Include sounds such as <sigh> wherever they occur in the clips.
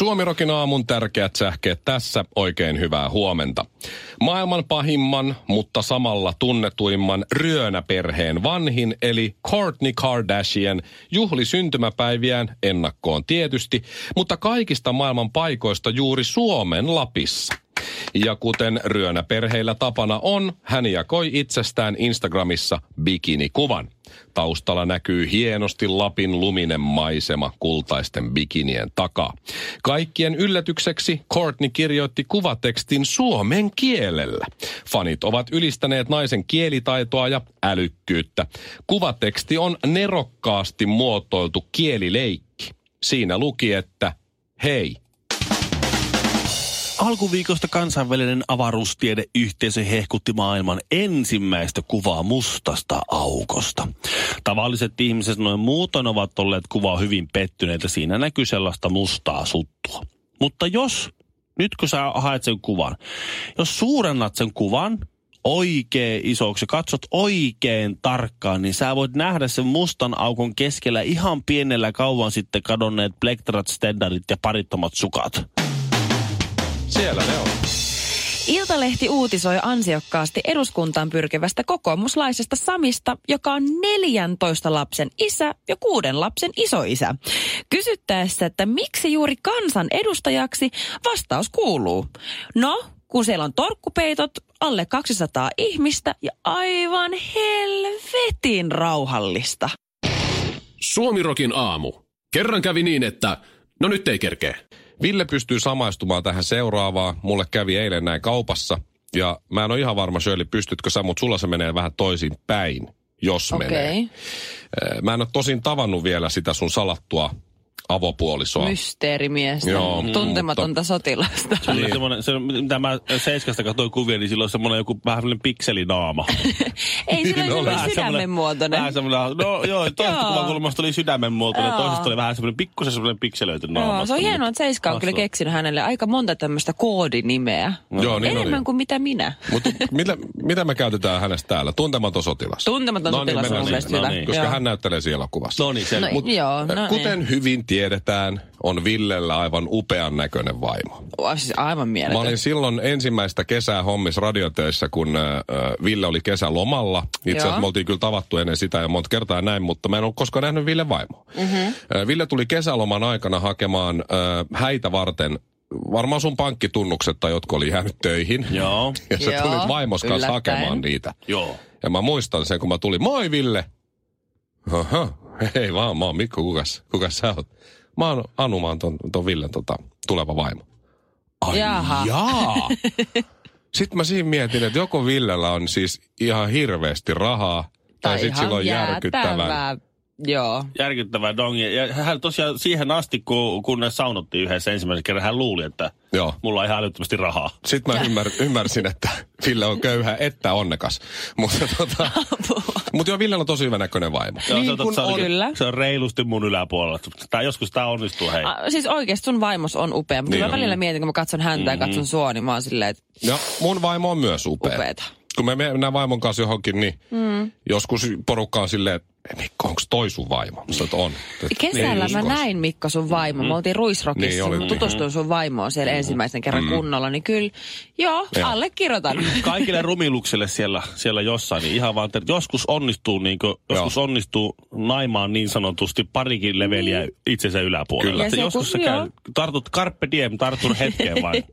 Suomirokin aamun tärkeät sähkeet tässä. Oikein hyvää huomenta. Maailman pahimman, mutta samalla tunnetuimman ryönäperheen vanhin, eli Kourtney Kardashian, juhli syntymäpäiviään ennakkoon tietysti, mutta kaikista maailman paikoista juuri Suomen Lapissa. Ja kuten ryönäperheillä tapana on, hän jakoi itsestään Instagramissa bikinikuvan. Taustalla näkyy hienosti Lapin luminen maisema kultaisten bikinien takaa. Kaikkien yllätykseksi Courtney kirjoitti kuvatekstin suomen kielellä. Fanit ovat ylistäneet naisen kielitaitoa ja älykkyyttä. Kuvateksti on nerokkaasti muotoiltu kielileikki. Siinä luki, että hei, Alkuviikosta kansainvälinen avaruustiedeyhteisö hehkutti maailman ensimmäistä kuvaa mustasta aukosta. Tavalliset ihmiset noin muutoin ovat olleet kuvaa hyvin pettyneitä. Siinä näkyy sellaista mustaa suttua. Mutta jos, nyt kun sä haet sen kuvan, jos suurennat sen kuvan oikein isoksi, katsot oikein tarkkaan, niin sä voit nähdä sen mustan aukon keskellä ihan pienellä kauan sitten kadonneet plektrat, standardit ja parittomat sukat. Siellä ne on. Iltalehti uutisoi ansiokkaasti eduskuntaan pyrkivästä kokoomuslaisesta Samista, joka on 14 lapsen isä ja kuuden lapsen isoisä. Kysyttäessä, että miksi juuri kansan edustajaksi, vastaus kuuluu. No, kun siellä on torkkupeitot, alle 200 ihmistä ja aivan helvetin rauhallista. Suomirokin aamu. Kerran kävi niin, että no nyt ei kerkeä. Ville pystyy samaistumaan tähän seuraavaan. Mulle kävi eilen näin kaupassa. Ja mä en ole ihan varma, Shirley, pystytkö sä, mutta sulla se menee vähän toisin päin, jos Okei. menee. Eh, Mä en ole tosin tavannut vielä sitä sun salattua avopuolisoa. Mysteerimiestä, Joo, tuntematonta sotilasta. Se oli semmoinen, se, mitä mä Seiskasta katsoin kuvia, niin sillä on semmoinen joku vähän semmoinen pikselinaama. <laughs> Ei, oli Niin oli. semmoinen sydämen muotoinen. Vähän semmoinen, no joo, toisesta Joo. kuvakulmasta oli sydämen muotoinen, toisesta oli vähän semmoinen pikkusen semmoinen pikselöity naama. Joo, se on hienoa, että Seiska on kyllä keksinyt hänelle aika monta tämmöistä koodinimeä. Joo, niin Enemmän oli. kuin mitä minä. Mutta mitä, mitä me käytetään hänestä täällä? Tuntematon sotilas. Tuntematon No sotilas mennään on mun mielestä No hyvä. niin. Koska hän näyttelee siellä kuvassa. No niin, no Kuten hyvin tiedetään, on Villellä aivan upean näköinen vaimo. niin. Siis aivan Mä mieletön. olin silloin ensimmäistä kesää hommis radiotöissä, kun äh, Ville oli kesälomalla. Itse asiassa me oltiin kyllä tavattu ennen sitä ja monta kertaa näin, mutta mä en ole koskaan nähnyt Ville vaimoa. Mm-hmm. Ville tuli kesäloman aikana hakemaan äh, häitä varten varmaan sun pankkitunnukset tai jotkut oli jäänyt töihin. Joo, <laughs> Ja sä Joo, tulit vaimos kanssa yllättäen. hakemaan niitä. joo. Ja mä muistan sen, kun mä tulin, moi Ville. Aha, <laughs> hei vaan, mä oon Mikko, kukas, kukas sä oot? Mä oon Anu, mä oon ton, ton Villen tota, tuleva vaimo. Ai Jaha. jaa. <laughs> Sitten mä siinä mietin, että joko Villellä on siis ihan hirveästi rahaa, tai, sitten ihan sillä on järkyttävän. Joo. Järkyttävää dongia. Ja hän tosiaan siihen asti, kun, kun ne saunottiin yhdessä ensimmäisen kerran, hän luuli, että Joo. mulla on ihan älyttömästi rahaa. Sitten mä ymmär, ymmärsin, että Ville on köyhä että onnekas. Mutta tota, mut joo, Villellä on tosi hyvä näköinen vaimo. Joo, niin se, on, kun se, on, on, Kyllä. se on reilusti mun yläpuolella. Tää, joskus tämä onnistuu, hei. A, siis oikeasti sun vaimos on upea, mutta Niin niin on. mä välillä mietin, kun mä katson häntä ja katson sua, niin mä oon silleen, että Ja mun vaimo on myös upea. upeeta. Kun me mennään vaimon kanssa johonkin, niin mm. joskus porukka on silleen, että "Ei, Mikko, onko toi sun vaimo? Että on. Et, Kesällä niin mä näin Mikko sun vaimo. Me oltiin Ruisrockissa, Niin, niin, oli, mä niin. tutustuin sun vaimoon siellä ensimmäisen kerran kunnolla, niin kyllä, joo, Joo. allekirjoitan. <laughs> Kaikille rumiluksille siellä, siellä jossain, niin ihan vaan, että joskus onnistuu, niin kuin, joskus onnistuu naimaan niin sanotusti parikin leveliä itsensä yläpuolella. Kyllä. Että Ja se, joskus kun- sä käy, tartut carpe diem, tartun hetkeen vain.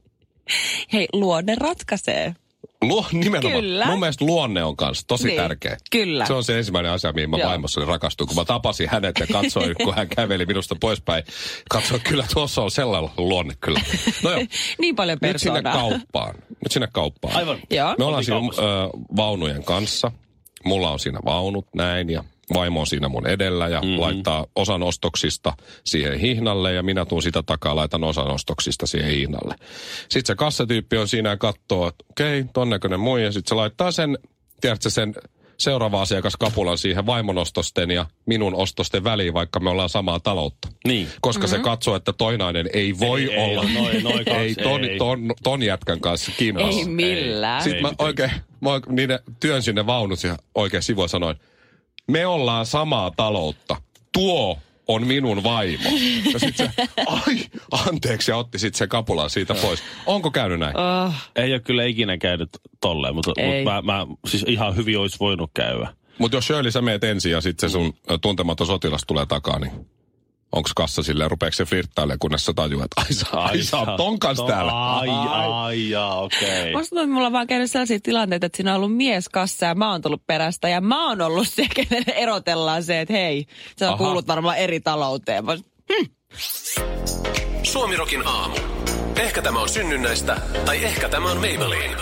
<laughs> Hei, luonne ratkaisee. Luo, nimenomaan. Kyllä. Mun mielestä luonne on kanssa tosi Niin, tärkeä. kyllä. Se on se ensimmäinen asia, mihin mä Joo. vaimossani rakastuin. Kun mä tapasin hänet ja katsoin, kun hän käveli minusta poispäin, katsoin, kyllä tuossa on sellainen luonne kyllä. No joo, <laughs> Niin paljon nyt sinne persoonaa. kauppaan. Nyt sinne kauppaan. Aivan. Joo. Me ollaan siinä ö, vaunujen kanssa. Mulla on siinä vaunut näin ja vaimo on siinä mun edellä ja mm-hmm. laittaa osan ostoksista siihen hihnalle ja minä tuun sitä takaa, laitan osan ostoksista siihen hihnalle. Sitten se kassatyyppi on siinä ja katsoo, että okei, okay, ton näköinen mui ja sitten se laittaa sen, tiedätkö sen seuraava asiakas kapulan siihen vaimon ostosten ja minun ostosten väliin, vaikka me ollaan samaa taloutta. Niin. Koska mm-hmm. se katsoo, että toinainen ei voi Ei, ei olla, ole noin- noin <laughs> kanssa, ei, ton, ei. Ton, ton jätkän kanssa kimpas. Ei millään. Sitten Ei mä oikein, mä niiden työn sinne vaunut ja oikein sivua sanoin, me ollaan samaa taloutta. Tuo on minun vaimo. Ja sitten se, ai, anteeksi, ja otti sitten se kapulan siitä pois. Onko käynyt näin? Oh, Ei ole kyllä ikinä käynyt tolleen, mutta, mutta mä, mä, siis ihan hyvin olisi voinut käydä. Mutta jos Shirley sä meet ensin ja sitten se sun ö, tuntematon sotilas tulee takaa, niin onko kassa silleen, rupeeko se flirttailemaan, kunnes sä tajuat, että ai sä, ai, oot ton kanssa no, täällä. Ai, ai, jaa, okei. Musta tuntuu, että mulla on vaan käynyt sellaisia tilanteita, että siinä on ollut mies kassa ja mä oon tullut perästä ja mä oon ollut se, kenen erotellaan se, että hei, sä Aha. kuulut varmaan eri talouteen. Mä, Suomirokin aamu. Ehkä tämä on synnynnäistä, tai ehkä tämä on Maybelline.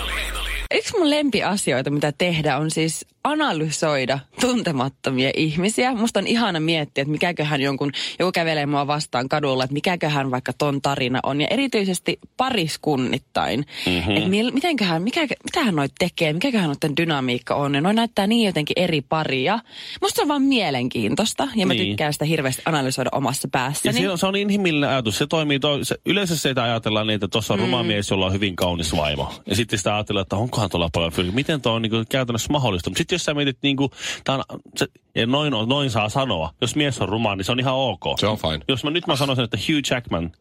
Yksi mun lempiasioita, mitä tehdä, on siis analysoida tuntemattomia ihmisiä. Musta on ihana miettiä, että mikäköhän jonkun, joku kävelee mua vastaan kadulla, että mikäköhän vaikka ton tarina on. Ja erityisesti pariskunnittain. Mm-hmm. Että mil, mitenköhän, mikä, mitähän noit tekee, mikäköhän noiden dynamiikka on. Ja noi näyttää niin jotenkin eri paria. Musta se on vaan mielenkiintoista ja mä Niin. tykkään sitä hirveästi analysoida omassa Ja päässäni. se on, se on inhimillinen ajatus. Se toimii, to, se, yleensä se ajatellaan niin, että tuossa on mm. ruma mies, jolla on hyvin kaunis vaimo. Ja sitten sitä ajatellaan, että onkohan tuolla paljon fyrki. Miten tuo on niin kuin, käytännössä mahdollista. Mutta sitten jos sä mietit, niin kuin, tää on, se, ja noin, on- noin saa sanoa. Jos mies on ruma, niin se on ihan ok. Se on fine. Jos mä nyt mä sanoisin, että Hugh Jackman,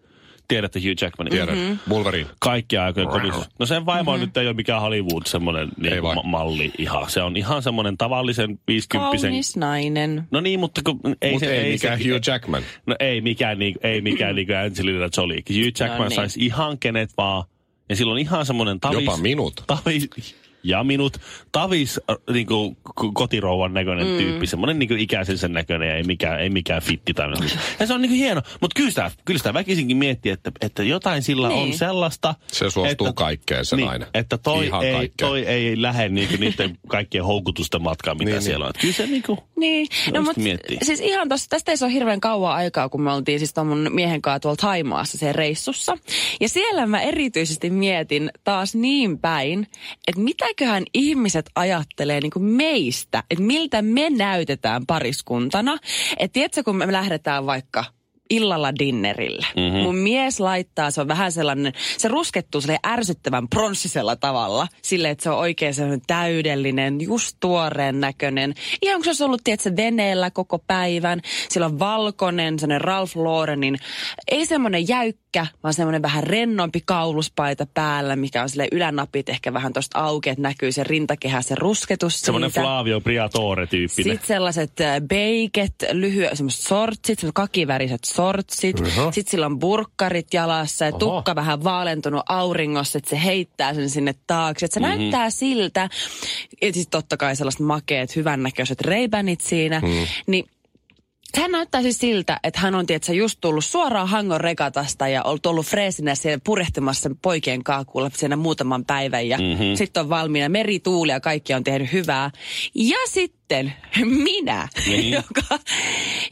tiedätte Hugh Jackman? Tiedän. Mm-hmm. Wolverine. Kaikki aikojen komis. No sen vaimo mm-hmm. nyt ei ole mikään Hollywood semmoinen Ei niin, ma- malli ihan. Se on ihan semmoinen tavallisen 50 Kaunis nainen. No niin, mutta kun, ei Mutta se... ei, mikään se, Hugh Jackman. No ei mikään, niin, ei mikään niin kuin Angelina Jolie. Hugh Jackman No niin. saisi ihan kenet vaan. Ja sillä on ihan semmoinen tavis... Jopa minut. Tavis, ja minut. Tavis äh, niin kuin, kotirouvan näköinen mm. tyyppi. Semmoinen niin ikäisen sen näköinen ja ei mikään, ei mikään fitti tai mitään. <laughs> Ja se on niin kuin hieno. Mutta kyllä sitä, kyllä sitä väkisinkin miettii, että, että jotain sillä Niin. on sellaista... Se suostuu että, kaikkeen se niin, nainen. Että toi Ihan ei, kaikkeen. toi ei lähde niin kuin niiden kaikkien houkutusten matkaan, mitä Niin, niin, niin. siellä on. Että kyllä se niin kuin... Niin, no mutta miettii. siis ihan tosta, tästä ei se ole hirveän kauan aikaa, kun me oltiin siis mun miehen kanssa tuolla Taimaassa se reissussa. Ja siellä mä erityisesti mietin taas niin päin, että mitäköhän ihmiset ajattelee niin kuin meistä, että miltä me näytetään pariskuntana. Että tiedätkö, kun me lähdetään vaikka illalla dinnerille. Mhm. Mm-hmm. Mun mies laittaa, se on vähän sellainen, se ruskettuu sille ärsyttävän pronssisella tavalla. Sille, että se on oikein sellainen täydellinen, just tuoreen näköinen. Ihan kun se olisi ollut, tiedätkö, veneellä koko päivän. Sillä on valkoinen, sellainen Ralph Laurenin, ei semmoinen jäykkä, vaan semmoinen vähän rennompi kauluspaita päällä, mikä on sille ylänapit ehkä vähän tosta auki, että näkyy se rintakehä, se rusketus Semmoinen. Flavio Briatore-tyyppinen. Sitten sellaiset äh, beiket, lyhyet, semmoiset sortsit, semmoiset kakiväriset sortsit. Uh-huh. Sitten sillä on burkkarit jalassa ja Oho. tukka vähän vaalentunut auringossa, että se heittää sen sinne taakse. Että se mm-hmm. näyttää siltä, ja siis totta kai sellaiset makeet, hyvännäköiset reibänit siinä. Mm. Niin Hän näyttää siis siltä, että hän on tietysti just tullut suoraan Hangon regatasta ja ollut ollut freesinä siellä purehtimassa poikien kaakulla siinä muutaman päivän ja mm-hmm. sitten on valmiina merituuli ja kaikki on tehnyt hyvää. Ja sitten minä, Niin. <laughs> joka,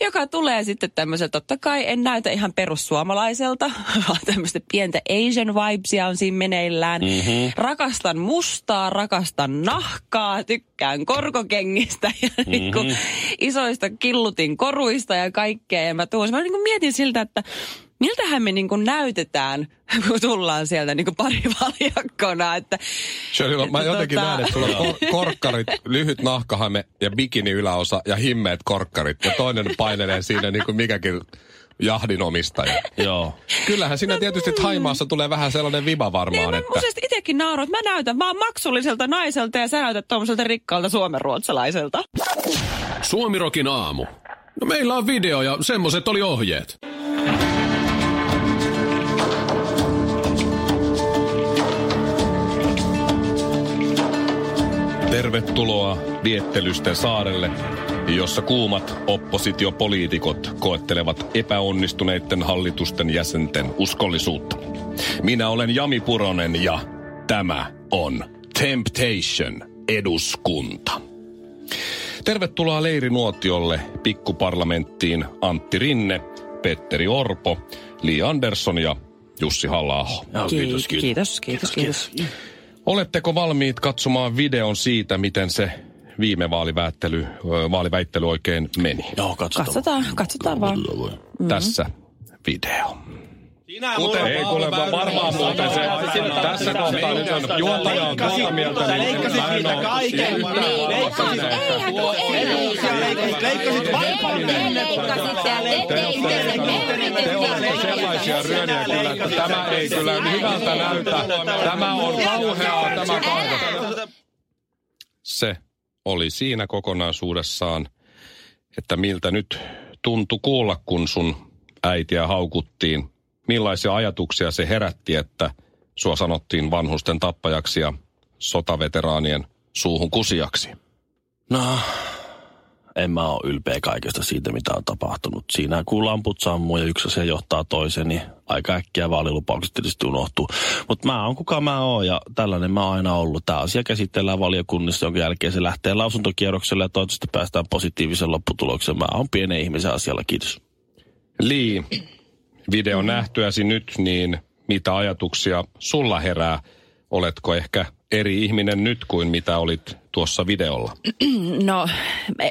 joka tulee sitten tämmöisen, totta kai en näytä ihan perussuomalaiselta, <laughs> vaan tämmöistä pientä Asian vibesia on siinä meneillään. Mm-hmm. Rakastan mustaa, rakastan nahkaa, tykkään korkokengistä ja mm-hmm. <laughs> niin kuin isoista killutin koruista ja kaikkea. Ja mä, tuun, mä niin kuin mietin siltä, että miltähän me niin kuin näytetään, <laughs> kun tullaan sieltä niin kuin parivaljakkona. <laughs> Että, Shirley, mä että jotenkin tota- näen, että sulla on kor- <laughs> korkkarit, lyhyt nahkahame ja bikini yläosa ja himmeet korkkarit. Ja toinen painelee siinä niin kuin mikäkin jahdinomistaja. Joo. Kyllähän siinä tietysti Haimaassa tulee vähän sellainen viba Niin, varmaan, mä että... musta itsekin nauroin, että mä näytän vaan maksulliselta naiselta ja sä näytät tuommoiselta rikkaalta suomenruotsalaiselta. Suomirokin aamu. No meillä on video ja semmoset oli ohjeet. Tervetuloa Viettelysten saarelle, jossa kuumat oppositiopoliitikot koettelevat epäonnistuneiden hallitusten jäsenten uskollisuutta. Minä olen Jami Puronen ja tämä on Temptation eduskunta. Tervetuloa leirinuotiolle pikkuparlamenttiin Antti Rinne, Petteri Orpo, Li Andersson ja Jussi halla Joo, Kiitos, kiitos, kiitos, kiitos. Oletteko valmiit katsomaan videon siitä, miten se viime vaaliväittely, vaaliväittely oikein meni? Joo, katsotaan. Katsotaan, katsotaan vaan. Mm-hmm. Tässä video. Sinä Kuten, ei kuule, varmaan muuten se, tässä kohtaa nyt on juontaja on tuota mieltä, niin mä en kaiken. Leikkasit Te olette sellaisia ryöniä kyllä, että tämä ei kyllä hyvältä näytä. Tämä on kauheaa, tämä kaivo. Se oli siinä kokonaisuudessaan, että miltä nyt tuntui kuulla, kun sun äitiä haukuttiin. Millaisia ajatuksia se herätti, että sua sanottiin vanhusten tappajaksi ja sotaveteraanien suuhun kusijaksi? No, en mä ole ylpeä kaikesta siitä, mitä on tapahtunut. Siinä kun lamput sammuu ja yksi asia johtaa toisen, niin aika äkkiä vaalilupaukset tietysti unohtuu. Mutta mä oon kuka mä oon ja tällainen mä oon aina ollut. Tämä asia käsitellään valiokunnissa, jonka jälkeen se lähtee lausuntokierrokselle ja toivottavasti päästään positiivisen lopputulokseen. Mä oon pienen ihmisen asialla, kiitos. Lii, video nähtyäsi nyt, niin mitä ajatuksia sulla herää? Oletko ehkä eri ihminen nyt kuin mitä olit tuossa videolla? <clears throat> No,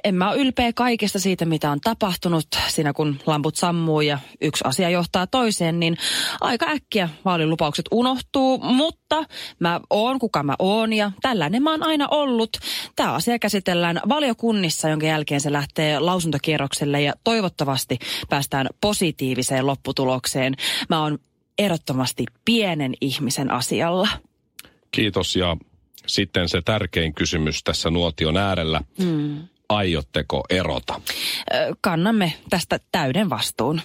en mä ole ylpeä kaikesta siitä, mitä on tapahtunut siinä, kun lamput sammuu ja yksi asia johtaa toiseen, niin aika äkkiä vaalilupaukset unohtuu, mutta mä oon kuka mä oon ja tällainen mä oon aina ollut. Tämä asia käsitellään valiokunnissa, jonka jälkeen se lähtee lausuntokierrokselle ja toivottavasti päästään positiiviseen lopputulokseen. Mä oon ehdottomasti pienen ihmisen asialla. Kiitos ja sitten se tärkein kysymys tässä nuotion äärellä. Mm. Aiotteko erota? Kannamme tästä täyden vastuun.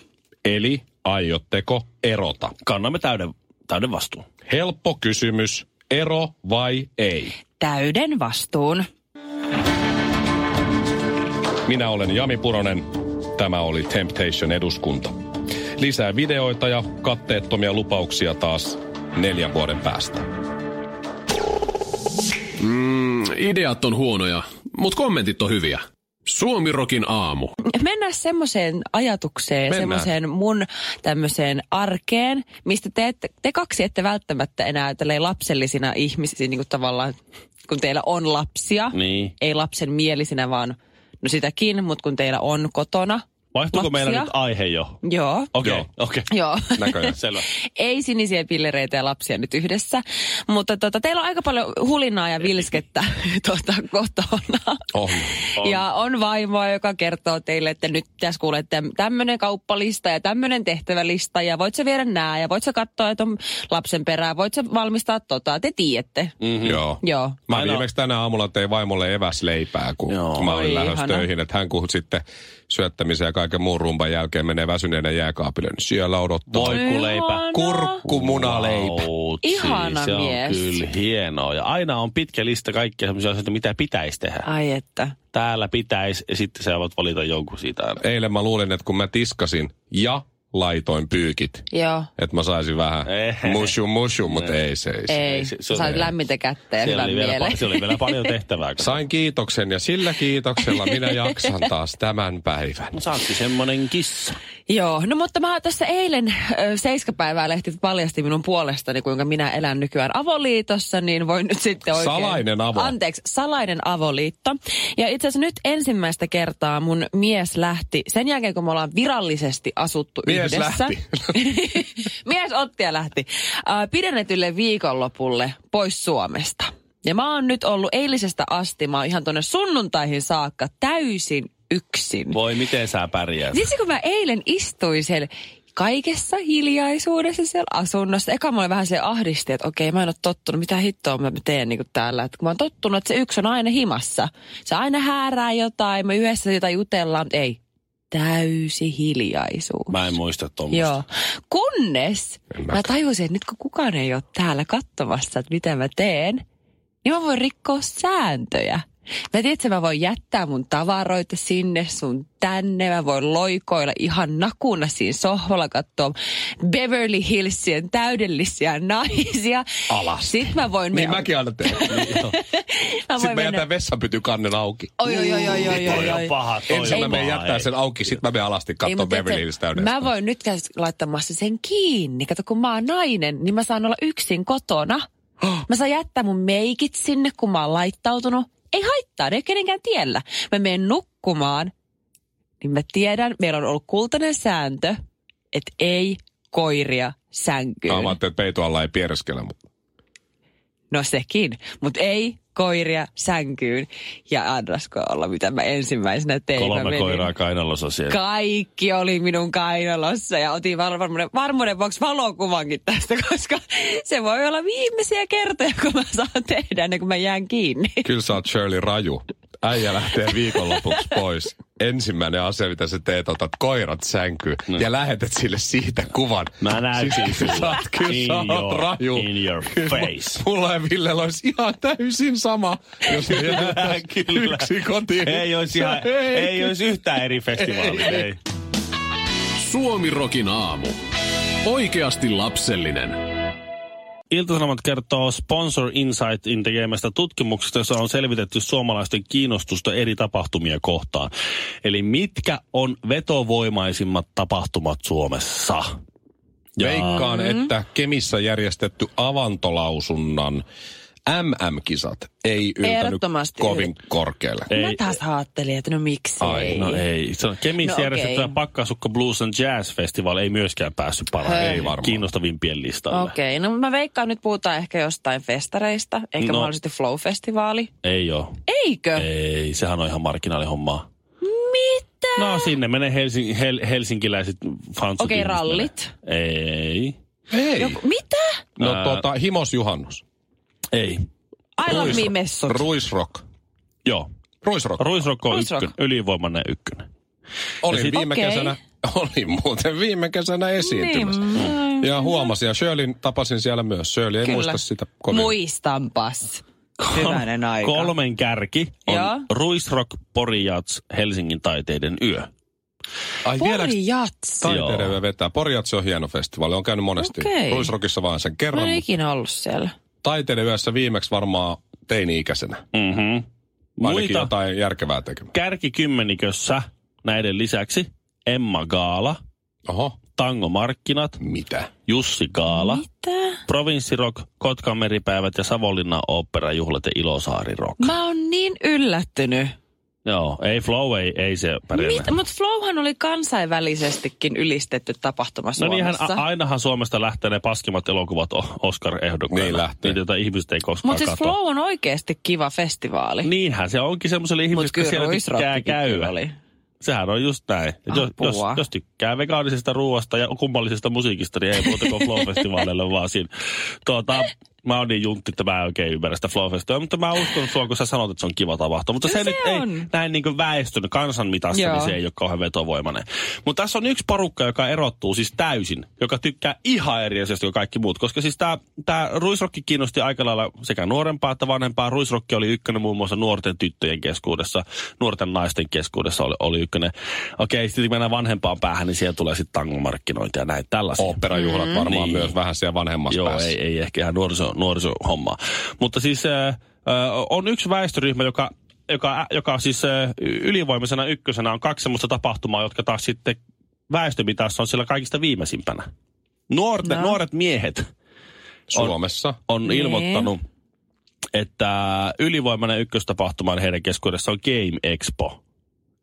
Eli aiotteko erota? Kannamme täyden, täyden vastuun. Helppo kysymys. Ero vai ei? Täyden vastuun. Minä olen Jami Puronen. Tämä oli Temptation eduskunta. Lisää videoita ja katteettomia lupauksia taas neljän vuoden päästä. Mm, ideat on huonoja, mutta kommentit on hyviä. Suomirokin aamu. Mennään semmoiseen ajatukseen, semmoiseen mun tämmöiseen arkeen, mistä te, ette, te kaksi ette välttämättä enää lapsellisina ihmisinä, niin kuin tavallaan, kun teillä on lapsia, Niin. ei lapsen mielisinä, vaan no sitäkin, mutta kun teillä on kotona Vaihtuuko meillä lapsia. nyt aihe jo? Joo. Okei, Joo. okei. Joo. <laughs> Näköjään. Selvä. Ei sinisiä pillereitä ja lapsia nyt yhdessä. Mutta tota, teillä on aika paljon hulinaa ja vilskettä <laughs> tota, kotona. On. On. Ja on vaimoa, joka kertoo teille, että nyt pitäisi kuulla, että tämmöinen kauppalista ja tämmöinen tehtävälista ja voit sä viedä nää ja voit sä katsoa, että on lapsen perää, voit sä valmistaa tota, te tiedätte. Mm-hmm. Joo. Joo. Mä Aina- viimeksi tänä aamulla tein vaimolle eväsleipää, kun Joo. mä olin lähdössä töihin. Että hän kun sitten syöttämisen ja kaiken muun rumban jälkeen menee väsyneenä jääkaapille, niin siellä odottaa. Voikuleipä. Kurkkumunaleipä. Vautsi, Ihana se mies. on kyllä hienoa. Ja aina on pitkä lista kaikkia sellaisia asioita, mitä pitäisi tehdä. Ai että. Täällä pitäisi, ja sitten sä voit valita jonkun siitä aina. Eilen mä luulin, että kun mä tiskasin ja laitoin pyykit, Joo. että mä saisin vähän Eh. mushu mushu, mutta ei se. ei se. Ei, se- se sait lämmintä kättä ja hyvän oli, vielä, pa- oli vielä <laughs> paljon tehtävää. kato. Sain kiitoksen ja sillä kiitoksella minä jaksan taas tämän päivän. No, Sä ootkin semmonen kissa. Joo, no mutta mä tässä eilen Seiskapäivää lehti paljasti minun puolestani, kuinka minä elän nykyään avoliitossa, niin voin nyt sitten oikein... Salainen avo. Anteeksi, salainen avoliitto. Ja itse asiassa nyt ensimmäistä kertaa mun mies lähti, sen jälkeen kun me ollaan virallisesti asuttu Mies lähti. <laughs> mies otti ja lähti. Äh, pidennetylle viikonlopulle pois Suomesta. Ja mä oon nyt ollut eilisestä asti, mä oon ihan tonne sunnuntaihin saakka täysin yksin. Voi, miten sä pärjäät? Siis kun mä eilen istuin siellä kaikessa hiljaisuudessa siellä asunnossa. Eka mulle vähän se ahdisti, että okei, mä en ole tottunut, mitä hittoa mä teen niin täällä. Että kun mä oon tottunut, että se yksi on aina himassa. Se aina häärää jotain, me yhdessä jotain jutellaan, mutta ei. Täysi hiljaisuus. Mä en muista tuommoista. Joo. Kunnes En mä mäkään. tajusin, että nyt kun kukaan ei ole täällä katsomassa, että mitä mä teen, niin mä voin rikkoa sääntöjä. Mä tiedän, että mä voin jättää mun tavaroita sinne sun tänne. Mä voin loikoilla ihan nakuna siinä sohvalla katsoa Beverly Hillsien täydellisiä <laughs> naisia. Alas. Sitten mä voin... Niin me- mäkin aina teen. <laughs> mä Sitten mä jätän vessanpyty kannen auki. Oi, oi, oi, oi, oi, Toi oi, on oi. paha, toi Ensin on mä menen jättää sen auki, sitten mä menen alasti katsoa Beverly Hills täydellistä. Mä voin nyt käydä laittamassa sen kiinni. Kato, kun mä oon nainen, niin mä saan olla yksin kotona. <gasps> Mä saan jättää mun meikit sinne, kun mä oon laittautunut. Ei haittaa, ne ei ole kenenkään tiellä. Mä menen nukkumaan, niin mä tiedän, meillä on ollut kultainen sääntö, että ei koiria sänkyyn. Mä ajattelin, että peitu alla ei piereskele, mutta No sekin, mutta ei koiria sänkyyn. Ja annasko olla, mitä mä ensimmäisenä tein. Mä Kolme menin- koiraa kainalossa siellä. kaikki oli minun kainalossa ja otin var- varmuuden, varmuuden vuoksi valokuvankin tästä, <laughs> koska se voi olla viimeisiä kertoja, kun mä saan tehdä ennen kuin mä jään kiinni. kyllä sä oot Shirley Raju. Äijä lähtee viikonlopuksi pois. Ensimmäinen asia, mitä sä teet, otat koirat sänkyyn ja lähetät sille siitä kuvan. Mä näytin Siis. Sä oot, kyllä In sä oot your- raju. in your face. Mulla ja Villellä olisi ihan täysin sama, jos me Kyllä. yksi kotiin. Ei olisi, ihan, ei olisi yhtään eri festivaali. Ei. Ei. Suomirokin aamu. Oikeasti lapsellinen. Ilta-Sanomat kertoo Sponsor Insightin tekemästä tutkimuksesta, jossa on selvitetty suomalaisten kiinnostusta eri tapahtumia kohtaan. Eli mitkä on vetovoimaisimmat tapahtumat Suomessa? Ja- Veikkaan, että Kemissä järjestetty avantolausunnan MM-kisat ei yltänyt Ehdottomasti kovin korkealle. Ei. Mä taas ajattelin, että no miksi Ai, ei. No ei. Se on Kemissä No järjestettyä okei. Pakkasukka Blues and Jazz Festival ei myöskään päässyt Ei varmaan. kiinnostavimpien listalle. Okei, no mä veikkaan nyt puhutaan ehkä jostain festareista, eikä No. mahdollisesti Flow-festivaali. Ei ole. Eikö? Ei, sehän on ihan marginaalihommaa. Mitä? No sinne menee Helsin, hel, helsinkiläiset fansut. Okei, ihmiset rallit. menee. Ei. Ei. Joku, mitä? No Ää. tota, Himos Juhannus. Ei. I love me messut. Ruisrock. Joo. Ruisrock. Ruisrock on Ruisrock. ykkönen, ylivoimainen ykkönen. Olin sit- viime Okei. kesänä, olin muuten viime kesänä esiintymässä. Niin, Ja huomasin, ja Shirley tapasin siellä myös. Shirley ei Kyllä. muista sitä kovin. Muistanpas. Hyvänen aika. Kolmen kärki on Joo. Ruisrock Porijats Helsingin taiteiden yö. Ai vieläks Pori Jats. taiteiden yö vetää? Porijatsi on hieno festivaali, on käynyt monesti. Okei. Ruisrockissa vaan sen Mä kerran. en mutta ikinä ollut siellä. Taiteiden yössä viimeksi varmaan teini-ikäisenä. Mm-hmm. Muita jotain järkevää tekemään. kärkikymmenikössä näiden lisäksi Emma Gaala, Oho, Tango Markkinat, mitä? Jussi Gaala, Mitä? Provinssirock, Kotkan meripäivät ja Savonlinnan oopperajuhlat ja Ilosaari Rock. Mä oon niin yllättynyt. Joo, ei Flow, ei, ei se pärjää. Mutta Flowhan oli kansainvälisestikin ylistetty tapahtuma No niinhän Suomessa. a- ainahan Suomesta lähtee ne paskimmat elokuvat Oscar-ehdokkaina. Niin lähtee. Niitä, joita ihmiset ei koskaan Mutta siis katso. Flow on oikeasti kiva festivaali. Niinhän se onkin semmoiselle ihmiselle, jotka kyllä siellä tykkää käydä. oli. Sehän on just näin. Jos, jos, jos, tykkää vegaanisesta ruoasta ja kummallisesta musiikista, niin ei muuta kuin Flow-festivaaleille vaan siinä. Tuota, mä oon niin juntti, että mä en oikein ymmärrä sitä Flow-festivalia, mutta mä uskon sua, kun sä sanot, että se on kiva tapahtuma. Mutta se, Se nyt ei on. näin niin kuin väestön kansan mitassa, Joo. niin se ei ole kauhean vetovoimainen. Mutta tässä on yksi porukka, joka erottuu siis täysin, joka tykkää ihan eri asioista kuin kaikki muut. Koska siis tämä tää Ruisrokki kiinnosti aika lailla sekä nuorempaa että vanhempaa. Ruisrokki oli ykkönen muun muassa nuorten tyttöjen keskuudessa, nuorten naisten keskuudessa oli, oli ykkönen. Okei, sitten kun mennään vanhempaan päähän, niin siellä tulee sitten tangomarkkinointia ja näitä tällaisia. Oopperajuhlat varmaan Niin. myös vähän siellä vanhemmassa Joo, päässä. ei, ei ehkä ihan nuoriso, nuorisohommaa. Mutta siis äh, äh, on yksi väestöryhmä, joka, joka, joka siis äh, ylivoimaisena ykkösenä on kaksi semmoista tapahtumaa, jotka taas sitten väestömitassa on siellä kaikista viimeisimpänä. Nuorte, No. Nuoret miehet Suomessa. on Niin. ilmoittanut, että ylivoimainen ykköstapahtuma heidän keskuudessa on Game Expo.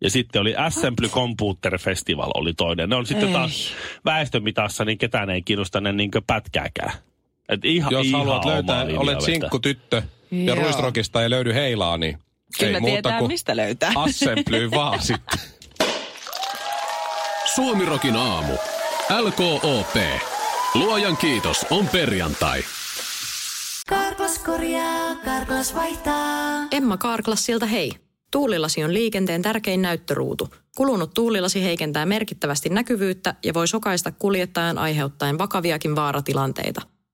Ja sitten oli Assembly Computer Festival oli toinen. Ne on sitten Ei. taas väestömitassa, niin ketään ei kiinnosta ne niin pätkääkään. Et ihan, Jos ihan haluat löytää, linjaa olet sinkku tyttö ja Joo. Ruisrockista ei löydy heilaa, niin Kyllä ei muuta tietää, kuin mistä löytää. <laughs> Assembly vaan sitten. Suomirokin aamu. LKOP. Luojan kiitos, on perjantai. Karklas korjaa, Karklas vaihtaa. Emma Kaarklassilta hei. Tuulilasi on liikenteen tärkein näyttöruutu. Kulunut tuulilasi heikentää merkittävästi näkyvyyttä ja voi sokaista kuljettajan aiheuttaen vakaviakin vaaratilanteita.